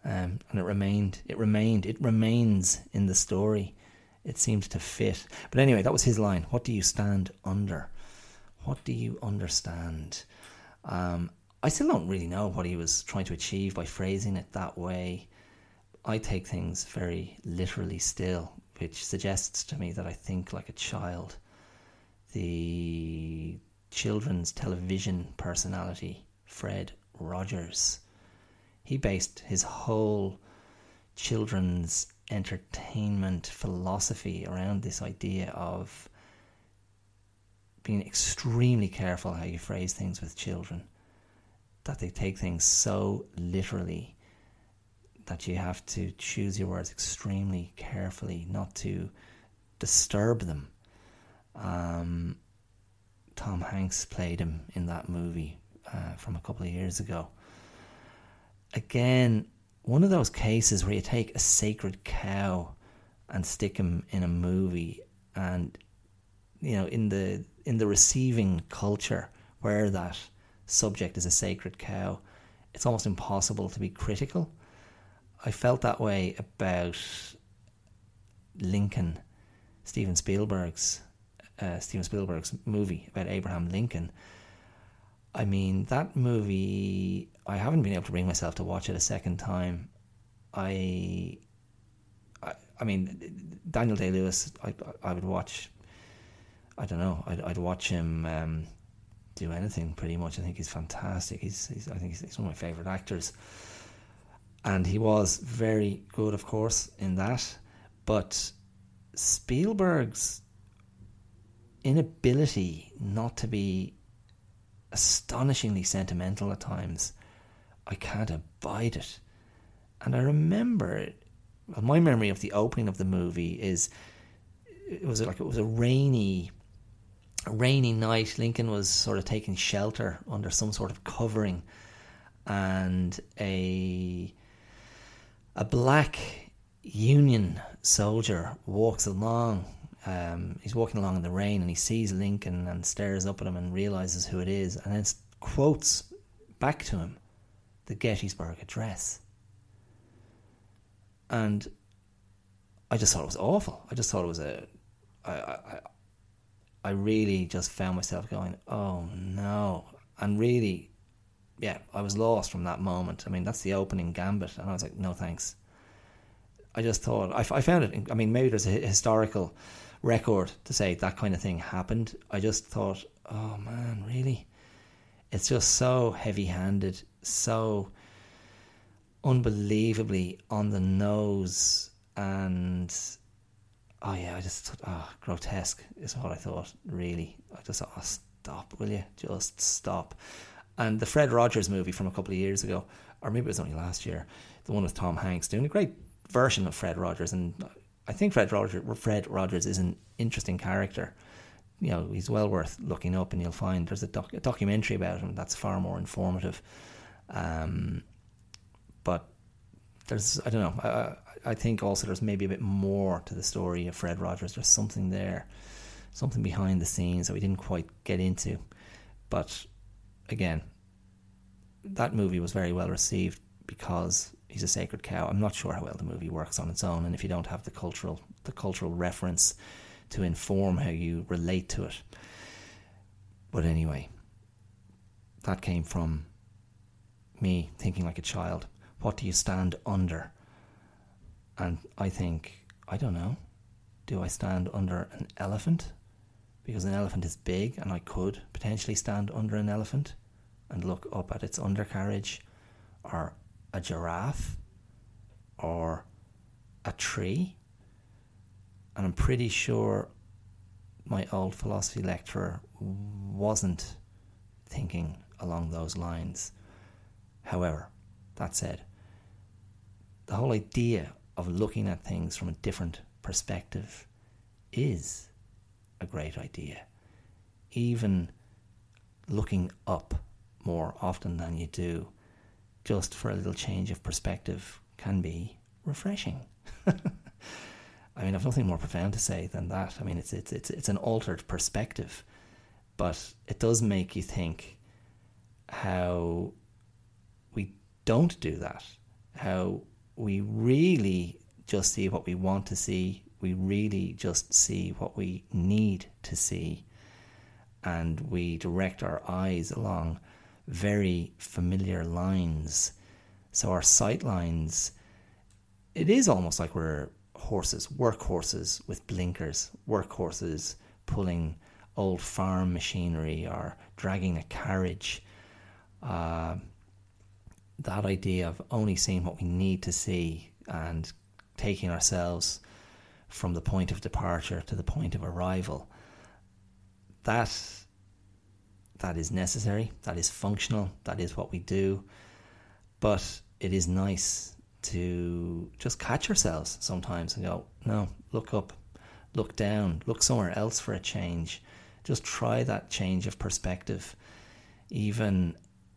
um, and it remained. It remained. It remains in the story. It seemed to fit. But anyway, that was his line. What do you stand under? What do you understand? Um, I still don't really know what he was trying to achieve by phrasing it that way. I take things very literally still, which suggests to me that I think like a child. The children's television personality, Fred Rogers, he based his whole children's entertainment philosophy around this idea of being extremely careful how you phrase things with children that they take things so literally that you have to choose your words extremely carefully not to disturb them. Um, Tom Hanks played him in that movie uh, from a couple of years ago. Again, one of those cases where you take a sacred cow and stick him in a movie, and you know, in the in the receiving culture where that subject is a sacred cow, it's almost impossible to be critical. I felt that way about Lincoln, Steven Spielberg's uh, Steven Spielberg's movie about Abraham Lincoln. I mean, that movie, I haven't been able to bring myself to watch it a second time. I, I, I mean, Daniel Day Lewis, I, I would watch. I don't know. I'd, I'd watch him um, do anything pretty much. I think he's fantastic. He's, he's I think he's, he's one of my favorite actors, and he was very good, of course, in that. But Spielberg's inability not to be astonishingly sentimental at times, I can't abide it. And I remember, well, my memory of the opening of the movie is it was like it was a rainy rainy night, Lincoln was sort of taking shelter under some sort of covering, and a a black Union soldier walks along. Um, he's walking along in the rain, and he sees Lincoln and stares up at him and realizes who it is, and then quotes back to him the Gettysburg Address. And I just thought it was awful. I just thought it was a. I, I, I really just found myself going, oh no. And really, yeah, I was lost from that moment. I mean, that's the opening gambit. And I was like, no thanks. I just thought, I, I found it, I mean, maybe there's a historical record to say that kind of thing happened. I just thought, oh man, really? It's just so heavy handed, so unbelievably on the nose and oh yeah, I just thought, oh, grotesque is what I thought, really. I just thought, oh, stop, will you? Just stop. And the Fred Rogers movie from a couple of years ago, or maybe it was only last year, the one with Tom Hanks, doing a great version of Fred Rogers. And I think Fred Rogers, Fred Rogers is an interesting character. You know, he's well worth looking up, and you'll find there's a, doc, a documentary about him that's far more informative. Um, but there's, I don't know, I think also there's maybe a bit more to the story of Fred Rogers. There's something there, something behind the scenes that we didn't quite get into. But again, that movie was very well received because he's a sacred cow. I'm not sure how well the movie works on its own, and if you don't have the cultural the cultural reference to inform how you relate to it. But anyway, that came from me thinking like a child. what do you stand under? And I think, I don't know, do I stand under an elephant? Because an elephant is big and I could potentially stand under an elephant and look up at its undercarriage, or a giraffe, or a tree. And I'm pretty sure my old philosophy lecturer wasn't thinking along those lines. However, that said, the whole idea of looking at things from a different perspective is a great idea. Even looking up more often than you do, just for a little change of perspective, can be refreshing. I mean, I've nothing more profound to say than that. I mean, it's it's it's it's an altered perspective, but it does make you think how we don't do that. How we really just see what we want to see. We really just see what we need to see, and we direct our eyes along very familiar lines. So our sight lines, it is almost like we're horses, work horses with blinkers, work horses pulling old farm machinery or dragging a carriage. Uh, that idea of only seeing what we need to see and taking ourselves from the point of departure to the point of arrival that that is necessary that is functional that is what we do but it is nice to just catch ourselves sometimes and go, no, look up, look down, look somewhere else for a change. Just try that change of perspective. Even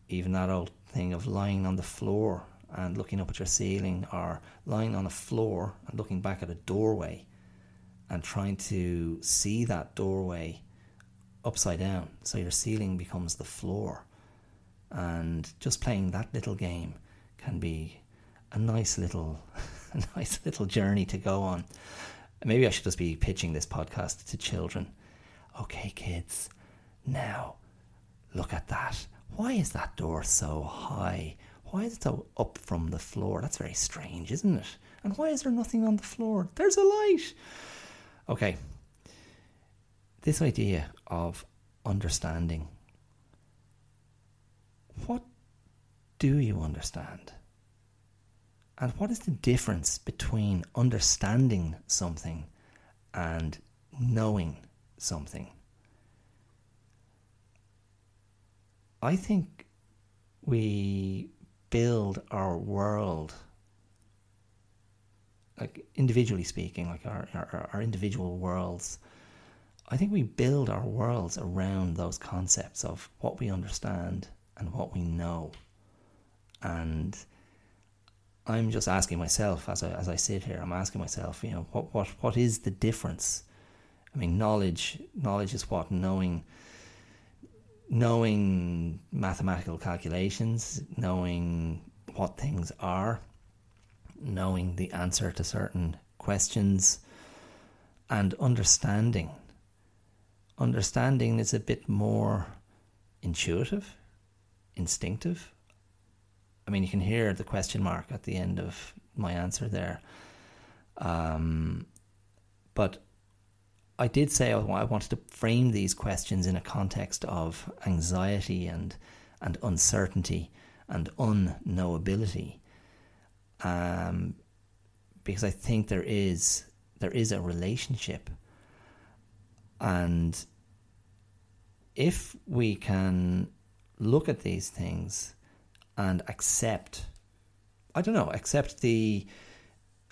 even that old thing of lying on the floor and looking up at your ceiling or lying on a floor and looking back at a doorway and trying to see that doorway upside down so your ceiling becomes the floor and just playing that little game can be a nice little a nice little journey to go on. Maybe I should just be pitching this podcast to children. Okay, kids, now look at that. Why is that door so high? Why is it so up from the floor? That's very strange, isn't it? And why is there nothing on the floor? There's a light. Okay. This idea of understanding. What do you understand? And what is the difference between understanding something and knowing something? I think we build our world, like individually speaking, like our, our, our individual worlds. I think we build our worlds around those concepts of what we understand and what we know. And I'm just asking myself as I, as I sit here, I'm asking myself, you know, what, what, what is the difference? I mean, knowledge, knowledge is what? Knowing, knowing mathematical calculations, knowing what things are, knowing the answer to certain questions, and understanding. Understanding is a bit more intuitive, instinctive, I mean, you can hear the question mark at the end of my answer there. Um, but I did say I wanted to frame these questions in a context of anxiety and and uncertainty and unknowability, um, because I think there is there is a relationship, and if we can look at these things and accept I don't know, accept the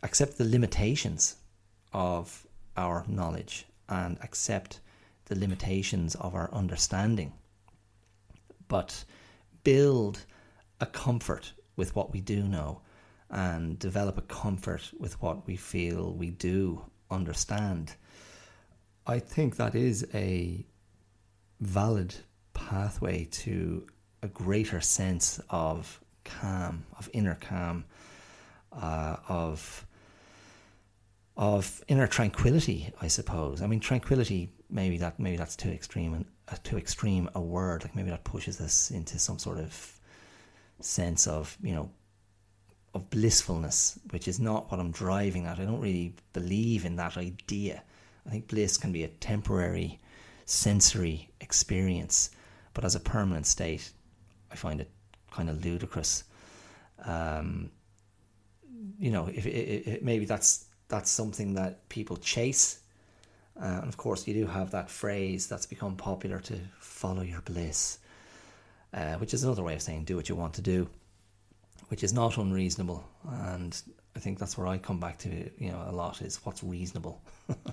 accept the limitations of our knowledge and accept the limitations of our understanding. But build a comfort with what we do know and develop a comfort with what we feel we do understand. I think that is a valid pathway to a greater sense of calm, of inner calm, uh, of of inner tranquility. I suppose. I mean, tranquility. Maybe that maybe that's too extreme and uh, too extreme a word. Like maybe that pushes us into some sort of sense of you know of blissfulness, which is not what I'm driving at. I don't really believe in that idea. I think bliss can be a temporary sensory experience, but as a permanent state, I find it kind of ludicrous. Um, you know, if it, it, maybe that's that's something that people chase, uh, and of course, you do have that phrase that's become popular to follow your bliss, uh, which is another way of saying do what you want to do, which is not unreasonable. And I think that's where I come back to, you know, a lot is what's reasonable.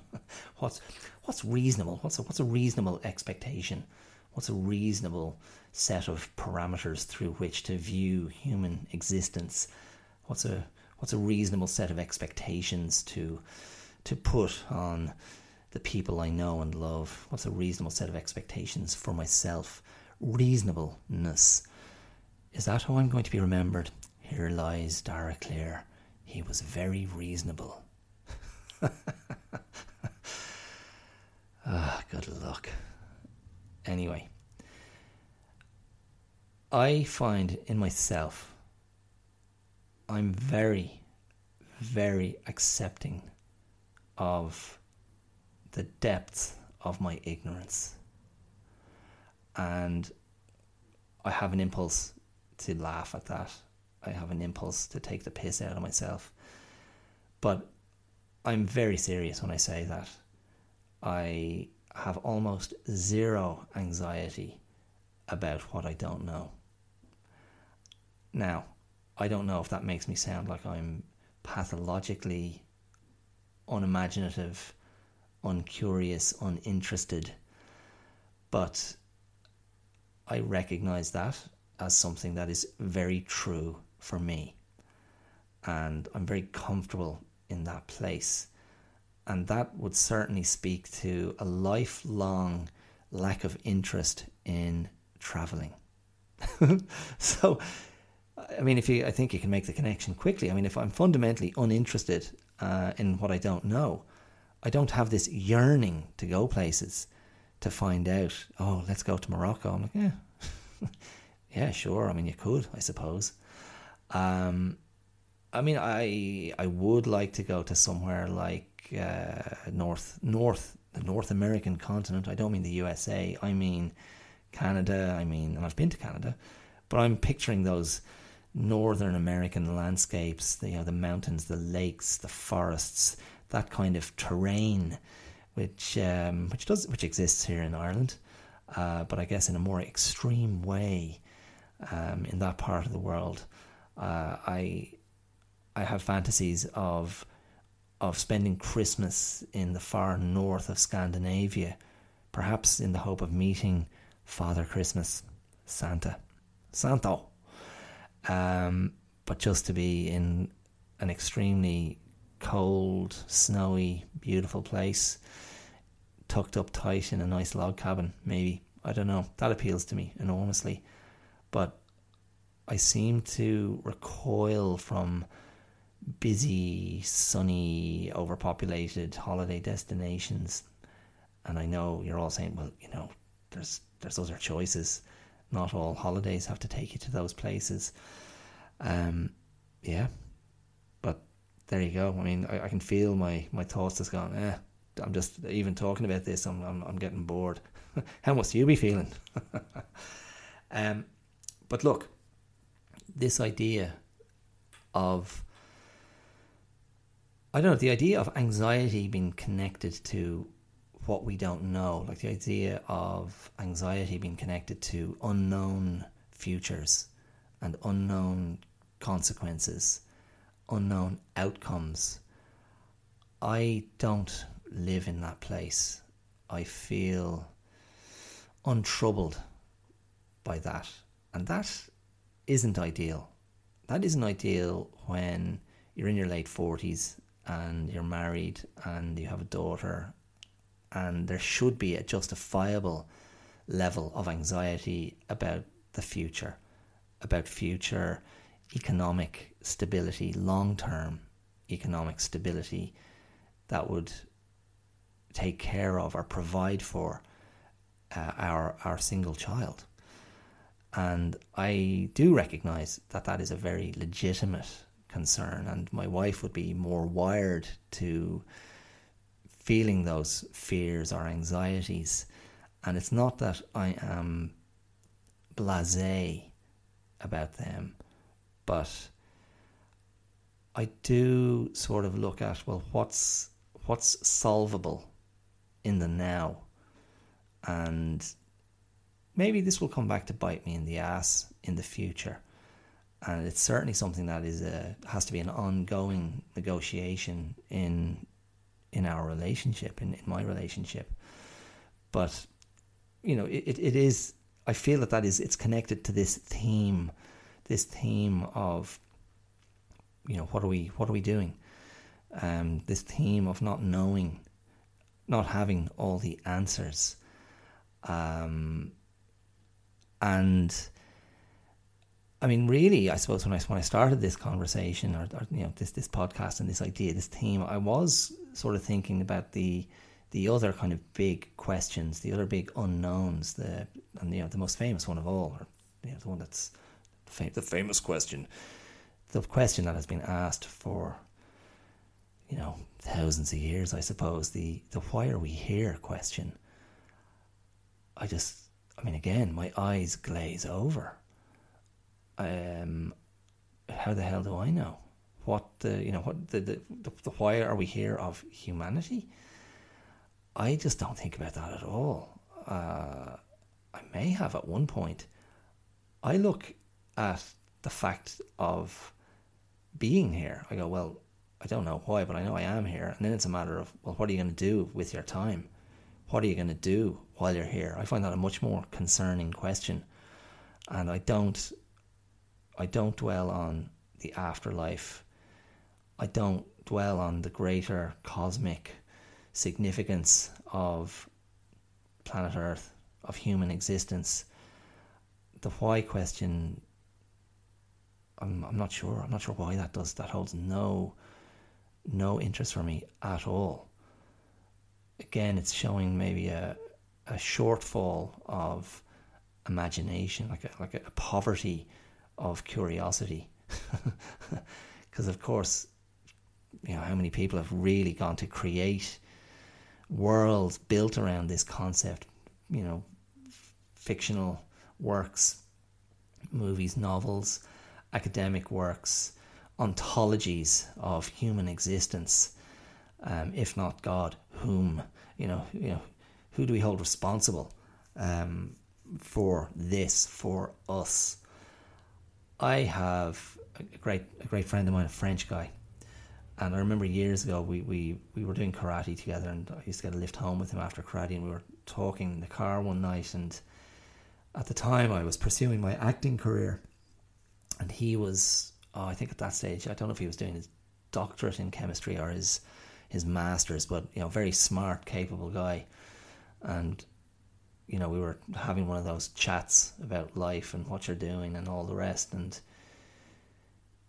what's what's reasonable? What's a, what's a reasonable expectation? What's a reasonable set of parameters through which to view human existence? What's a what's a reasonable set of expectations to to put on the people I know and love? What's a reasonable set of expectations for myself? Reasonableness. Is that how I'm going to be remembered? Here lies Dara Clear. He was very reasonable. ah, good luck. Anyway, I find in myself I'm very, very accepting of the depth of my ignorance. And I have an impulse to laugh at that. I have an impulse to take the piss out of myself. But I'm very serious when I say that. I have almost zero anxiety about what I don't know. Now, I don't know if that makes me sound like I'm pathologically unimaginative, uncurious, uninterested, but I recognize that as something that is very true for me. And I'm very comfortable in that place. And that would certainly speak to a lifelong lack of interest in traveling. so I mean, if you, I think you can make the connection quickly. I mean, if I'm fundamentally uninterested uh, in what I don't know, I don't have this yearning to go places to find out. Oh, let's go to Morocco. I'm like, yeah, yeah, sure. I mean, you could, I suppose. Um, I mean, I I would like to go to somewhere like uh, North North the North American continent. I don't mean the USA. I mean Canada. I mean, and I've been to Canada, but I'm picturing those Northern American landscapes, the, you know, the mountains, the lakes, the forests, that kind of terrain, which um, which does which exists here in Ireland, uh, but I guess in a more extreme way um, in that part of the world. Uh, I I have fantasies of of spending Christmas in the far north of Scandinavia, perhaps in the hope of meeting Father Christmas, Santa, Santo um, but just to be in an extremely cold, snowy, beautiful place, tucked up tight in a nice log cabin, maybe. I don't know. That appeals to me enormously. But I seem to recoil from busy, sunny, overpopulated holiday destinations. And I know you're all saying, well, you know, there's there's other choices not all holidays have to take you to those places. Um, yeah, but there you go. I mean, I, I can feel my my thoughts just going. Eh, I'm just even talking about this. I'm I'm, I'm getting bored. How must you be feeling? um, but look, this idea of I don't know the idea of anxiety being connected to what we don't know, like the idea of anxiety being connected to unknown futures and unknown consequences, unknown outcomes. I don't live in that place. I feel untroubled by that. And that isn't ideal. That isn't ideal when you're in your late 40s and you're married and you have a daughter and there should be a justifiable level of anxiety about the future, about future economic stability, long term economic stability that would take care of or provide for uh, our our single child. And I do recognize that that is a very legitimate concern, and my wife would be more wired to feeling those fears or anxieties. And it's not that I am blase about them, but I do sort of look at well, what's what's solvable in the now, and maybe this will come back to bite me in the ass in the future. And it's certainly something that is a has to be an ongoing negotiation in in our relationship, in, in my relationship. But you know, it, it is. I feel that that is it's connected to this theme, this theme of you know what are we what are we doing? Um, this theme of not knowing, not having all the answers, um, and I mean, really, I suppose when I when I started this conversation or, or, you know this this podcast and this idea, this theme, I was sort of thinking about the the other kind of big questions, the other big unknowns, the and you know the most famous one of all, or you know the one that's the famous question, the question that has been asked for you know thousands of years, I suppose the the why are we here question. I just I mean, again, my eyes glaze over. Um, how the hell do I know what the you know what the, the the, the why are we here of humanity? I just don't think about that at all. Uh, I may have at one point. I look at the fact of being here. I go, well, I don't know why, but I know I am here. And then it's a matter of, well, what are you going to do with your time? what are you going to do while you're here? I find that a much more concerning question, and I don't, I don't dwell on the afterlife. I don't dwell on the greater cosmic significance of planet Earth, of human existence. The why question, I'm, I'm not sure. I'm not sure why that does. That holds no, no interest for me at all again, it's showing maybe a, a shortfall of imagination, like a, like a, poverty of curiosity. Because, of course, you know, how many people have really gone to create worlds built around this concept, you know, fictional works, movies, novels, academic works, ontologies of human existence um, if not God, whom you know, you know, who do we hold responsible um, for this for us? I have a great a great friend of mine, a French guy, and I remember years ago we, we, we were doing karate together, and I used to get a lift home with him after karate, and we were talking in the car one night, and at the time I was pursuing my acting career, and he was oh, I think at that stage I don't know if he was doing his doctorate in chemistry or his his masters, but you know, very smart, capable guy. And you know, we were having one of those chats about life and what you're doing and all the rest. And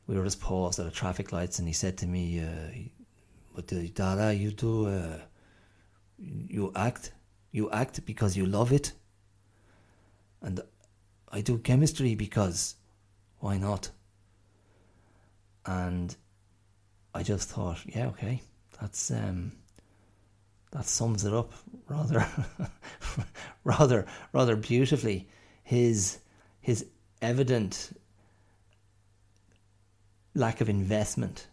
we were just paused at the traffic lights, and he said to me, uh, "But uh, Dada, you do, uh, you act, you act because you love it, and I do chemistry because why not?" And I just thought, yeah, okay that's um, that sums it up rather rather rather beautifully. His his evident lack of investment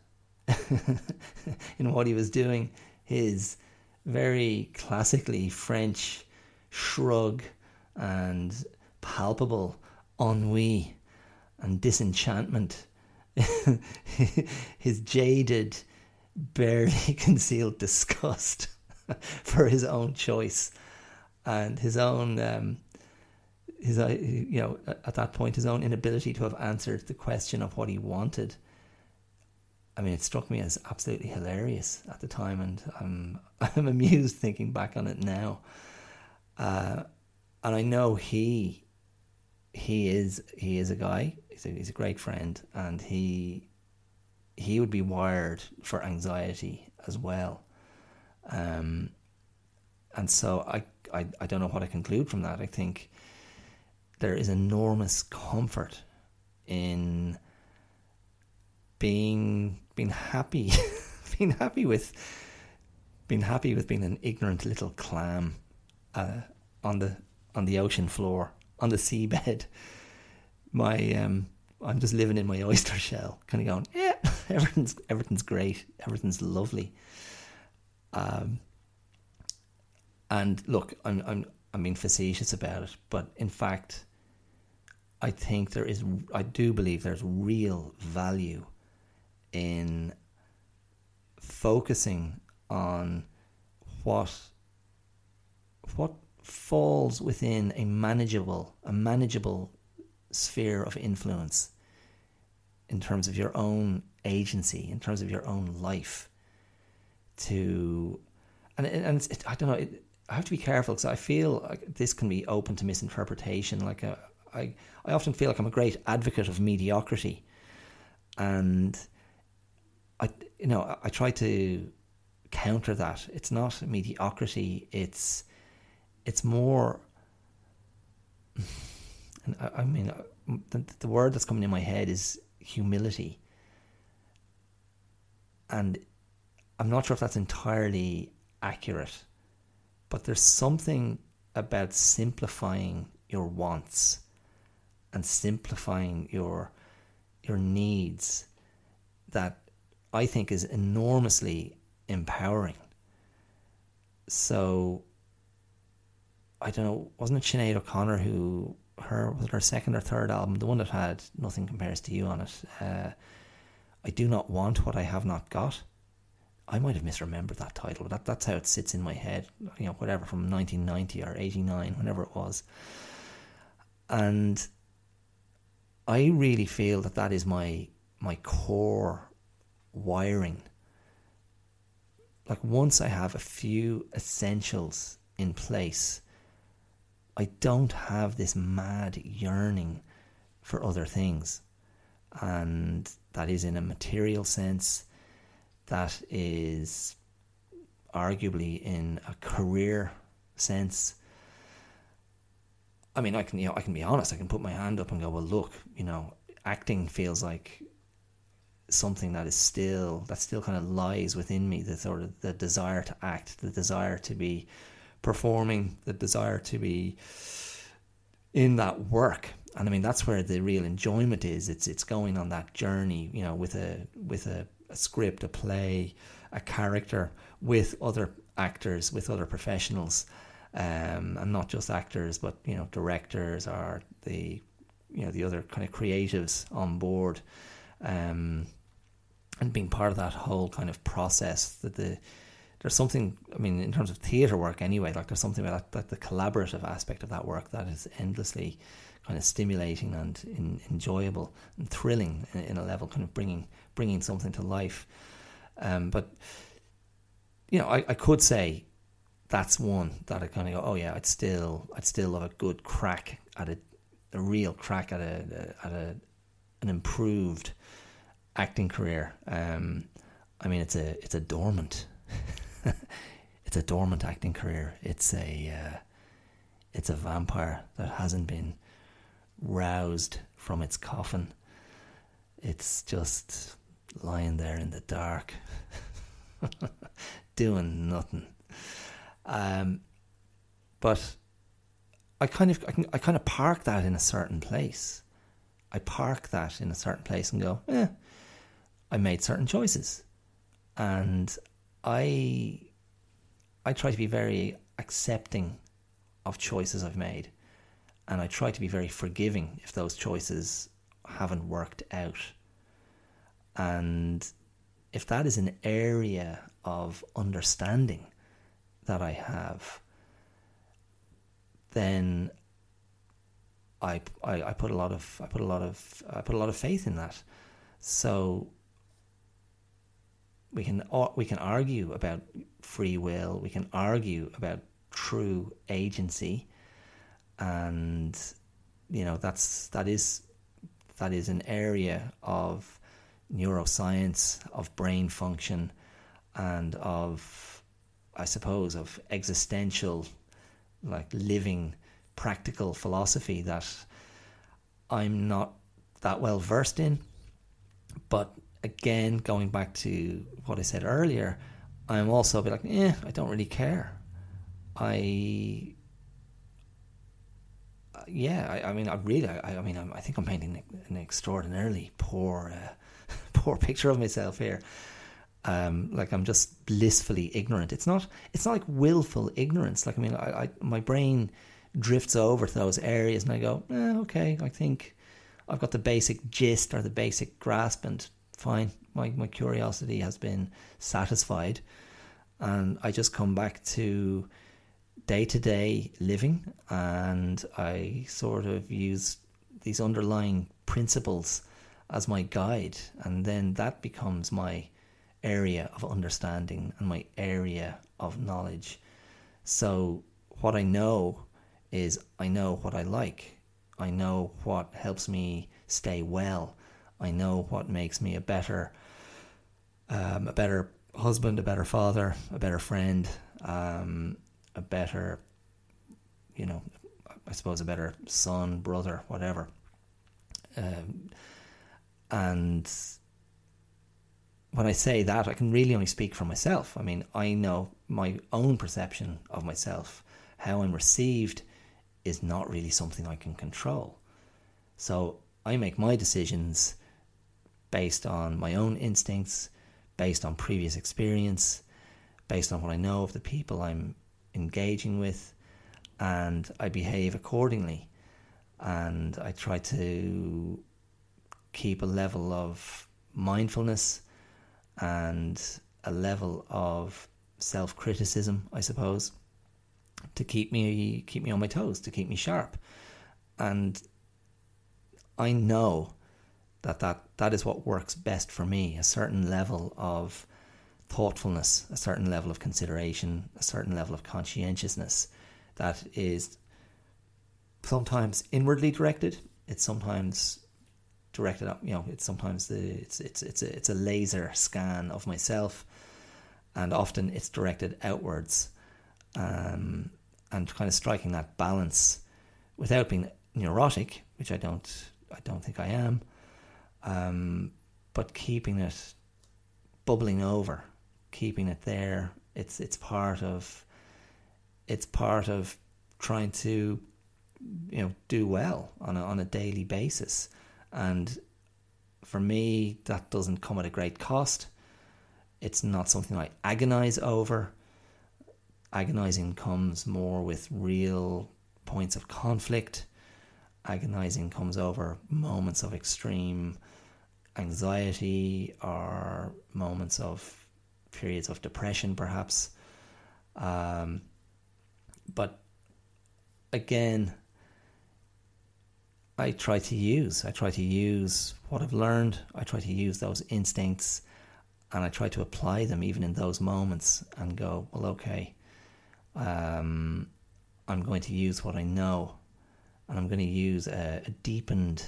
in what he was doing, his very classically French shrug and palpable ennui and disenchantment, his jaded barely concealed disgust for his own choice and his own um, his uh, you know at that point his own inability to have answered the question of what he wanted I mean, it struck me as absolutely hilarious at the time, and I'm I'm amused thinking back on it now. Uh, and I know he he is he is a guy. He's a, he's a great friend, and he he would be wired for anxiety as well. Um, and so I, I, I don't know what I conclude from that. I think there is enormous comfort in being being happy, being happy with being happy with being an ignorant little clam uh, on the on the ocean floor on the seabed. My um, I'm just living in my oyster shell, kind of going, yeah, everything's everything's great, everything's lovely. Um, and look, I'm I'm I'm facetious about it, but in fact, I think there is, I do believe there's real value in focusing on what what falls within a manageable a manageable sphere of influence in terms of your own agency in terms of your own life to and and it, I don't know it, I have to be careful because I feel like this can be open to misinterpretation. Like a, I I often feel like I'm a great advocate of mediocrity and I you know I try to counter that. It's not mediocrity. It's it's more. And I, I mean, the, the word that's coming in my head is humility, and I'm not sure if that's entirely accurate, but there's something about simplifying your wants and simplifying your your needs that I think is enormously empowering. So I don't know, wasn't it Sinead O'Connor who her was her second or third album, the one that had Nothing Compares to You on it. Uh, I do not want what I have not got. I might have misremembered that title, but that, that's how it sits in my head, you know, whatever, from 1990 or 89, whenever it was. And I really feel that that is my my core wiring. Like once I have a few essentials in place, I don't have this mad yearning for other things. And that is in a material sense, that is arguably in a career sense. I mean, I can you know I can be honest. I can put my hand up and go, well, look, you know, acting feels like something that is still that still kind of lies within me. The sort of the desire to act, the desire to be performing, the desire to be in that work. And I mean that's where the real enjoyment is. It's it's going on that journey, you know, with a with a, a script, a play, a character, with other actors, with other professionals um, and not just actors, but you know directors or the you know the other kind of creatives on board, um, and being part of that whole kind of process. That the there's something I mean in terms of theatre work anyway, like there's something about that, that the collaborative aspect of that work that is endlessly kind of stimulating and in, enjoyable and thrilling in, in, a level, kind of bringing bringing something to life. Um, but you know, I, I could say that's one that I kind of go, oh yeah, I'd still, I'd still love a good crack at a, a real crack at a, at a, an improved acting career. Um, I mean, it's a, it's a dormant, it's a dormant acting career. It's a, uh, it's a vampire that hasn't been roused from its coffin. It's just lying there in the dark, doing nothing. Um, but I kind of I, can, I kind of park that in a certain place. I park that in a certain place and go, eh, I made certain choices, and I I try to be very accepting of choices I've made, and I try to be very forgiving if those choices haven't worked out. And if that is an area of understanding that I have, then I, I, I put a lot of I put a lot of I put a lot of faith in that. So we can we can argue about free will. We can argue about true agency, and you know that's that is that is an area of neuroscience, of brain function, and of I suppose, of existential, like living, practical philosophy that I'm not that well versed in. But again, going back to what I said earlier, I'm also bit like, eh, I don't really care. I, yeah, I, I, mean, I really, I, I mean, I'm, i think I'm painting an extraordinarily poor, uh, poor picture of myself here. Um, like I'm just blissfully ignorant. It's not, it's not like willful ignorance. Like I mean, I, I my brain drifts over to those areas, and I go, eh, okay, I think I've got the basic gist or the basic grasp, and fine, my, my curiosity has been satisfied. And I just come back to day to day living and I sort of use these underlying principles as my guide. And then that becomes my area of understanding and my area of knowledge. So, what I know is I know what I like, I know what helps me stay well. I know what makes me a better, um, a better husband, a better father, a better friend, um, a better, you know, I suppose a better son, brother, whatever. Um, and when I say that, I can really only speak for myself. I mean, I know my own perception of myself, how I'm received, is not really something I can control. So I make my decisions based on my own instincts, based on previous experience, based on what I know of the people I'm engaging with, and I behave accordingly. And I try to keep a level of mindfulness and a level of self criticism, I suppose, to keep me keep me on my toes, to keep me sharp. And I know that, that that is what works best for me a certain level of thoughtfulness, a certain level of consideration, a certain level of conscientiousness that is sometimes inwardly directed. It's sometimes directed up, you know, it's sometimes the it's it's it's a, it's a laser scan of myself, and often it's directed outwards, um, and kind of striking that balance without being neurotic, which I don't I don't think I am, um, but keeping it bubbling over, keeping it there. It's it's part of it's part of trying to you know do well on a, on a daily basis, and for me that doesn't come at a great cost. It's not something I agonize over. Agonizing comes more with real points of conflict agonizing comes over moments of extreme anxiety or moments of periods of depression, perhaps. Um, but again, I try to use. I try to use what I've learned. I try to use those instincts and I try to apply them even in those moments and go, well, okay, um, I'm going to use what I know and I'm going to use a, a deepened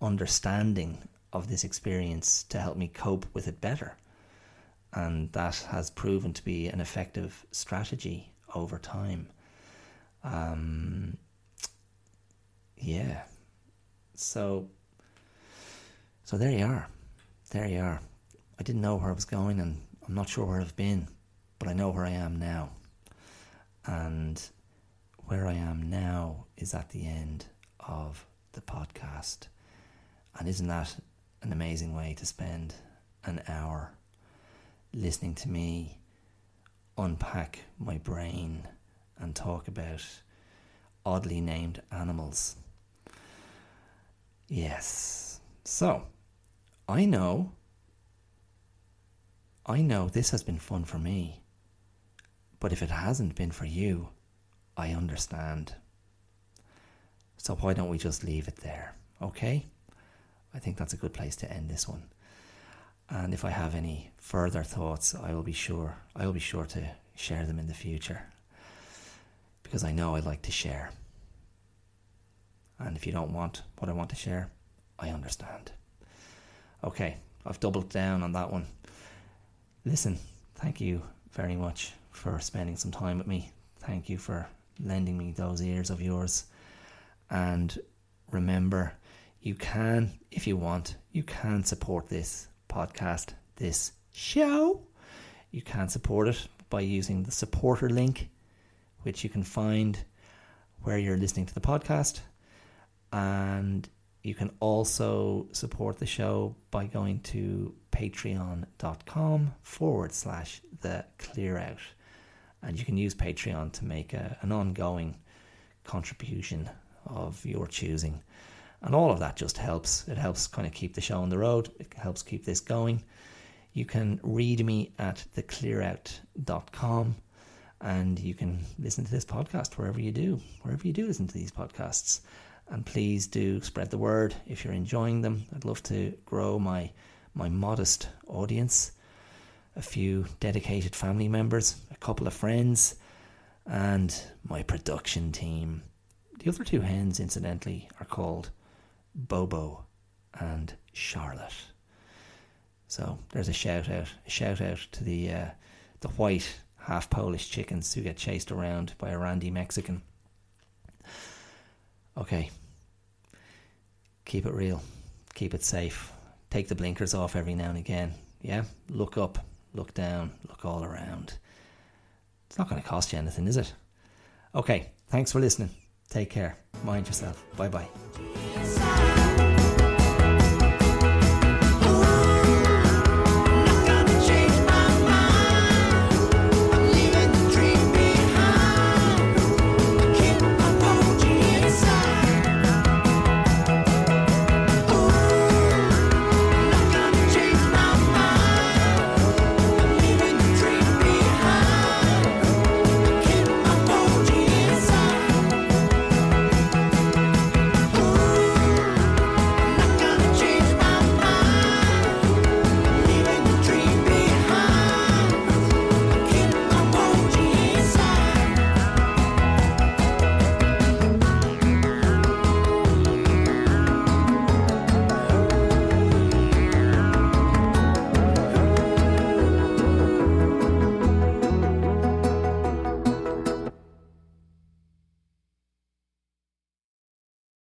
understanding of this experience to help me cope with it better. And that has proven to be an effective strategy over time. Um, yeah. So, so there you are. There you are. I didn't know where I was going, and I'm not sure where I've been, but I know where I am now. And where I am now is at the end of the podcast. And isn't that an amazing way to spend an hour listening to me unpack my brain and talk about oddly named animals? Yes. So, I know, I know this has been fun for me. But if it hasn't been for you, I understand. So why don't we just leave it there? Okay? I think that's a good place to end this one. And if I have any further thoughts, I will be sure I will be sure to share them in the future. Because I know I like to share. And if you don't want what I want to share, I understand. Okay, I've doubled down on that one. Listen, thank you very much for spending some time with me. Thank you for lending me those ears of yours. And remember, you can, if you want, you can support this podcast, this show. You can support it by using the supporter link, which you can find where you're listening to the podcast. And you can also support the show by going to patreon.com forward slash the clear out. And you can use Patreon to make a, an ongoing contribution of your choosing. And all of that just helps. It helps kind of keep the show on the road, it helps keep this going. You can read me at theclearout.com and you can listen to this podcast wherever you do, wherever you do listen to these podcasts. And please do spread the word if you're enjoying them. I'd love to grow my my modest audience, a few dedicated family members, a couple of friends, and my production team. The other two hens, incidentally, are called Bobo and Charlotte. So there's a shout out, a shout out to the uh, the white half Polish chickens who get chased around by a randy Mexican. Okay, keep it real, keep it safe, take the blinkers off every now and again. Yeah, look up, look down, look all around. It's not going to cost you anything, is it? Okay, thanks for listening. Take care. Mind yourself. Bye bye.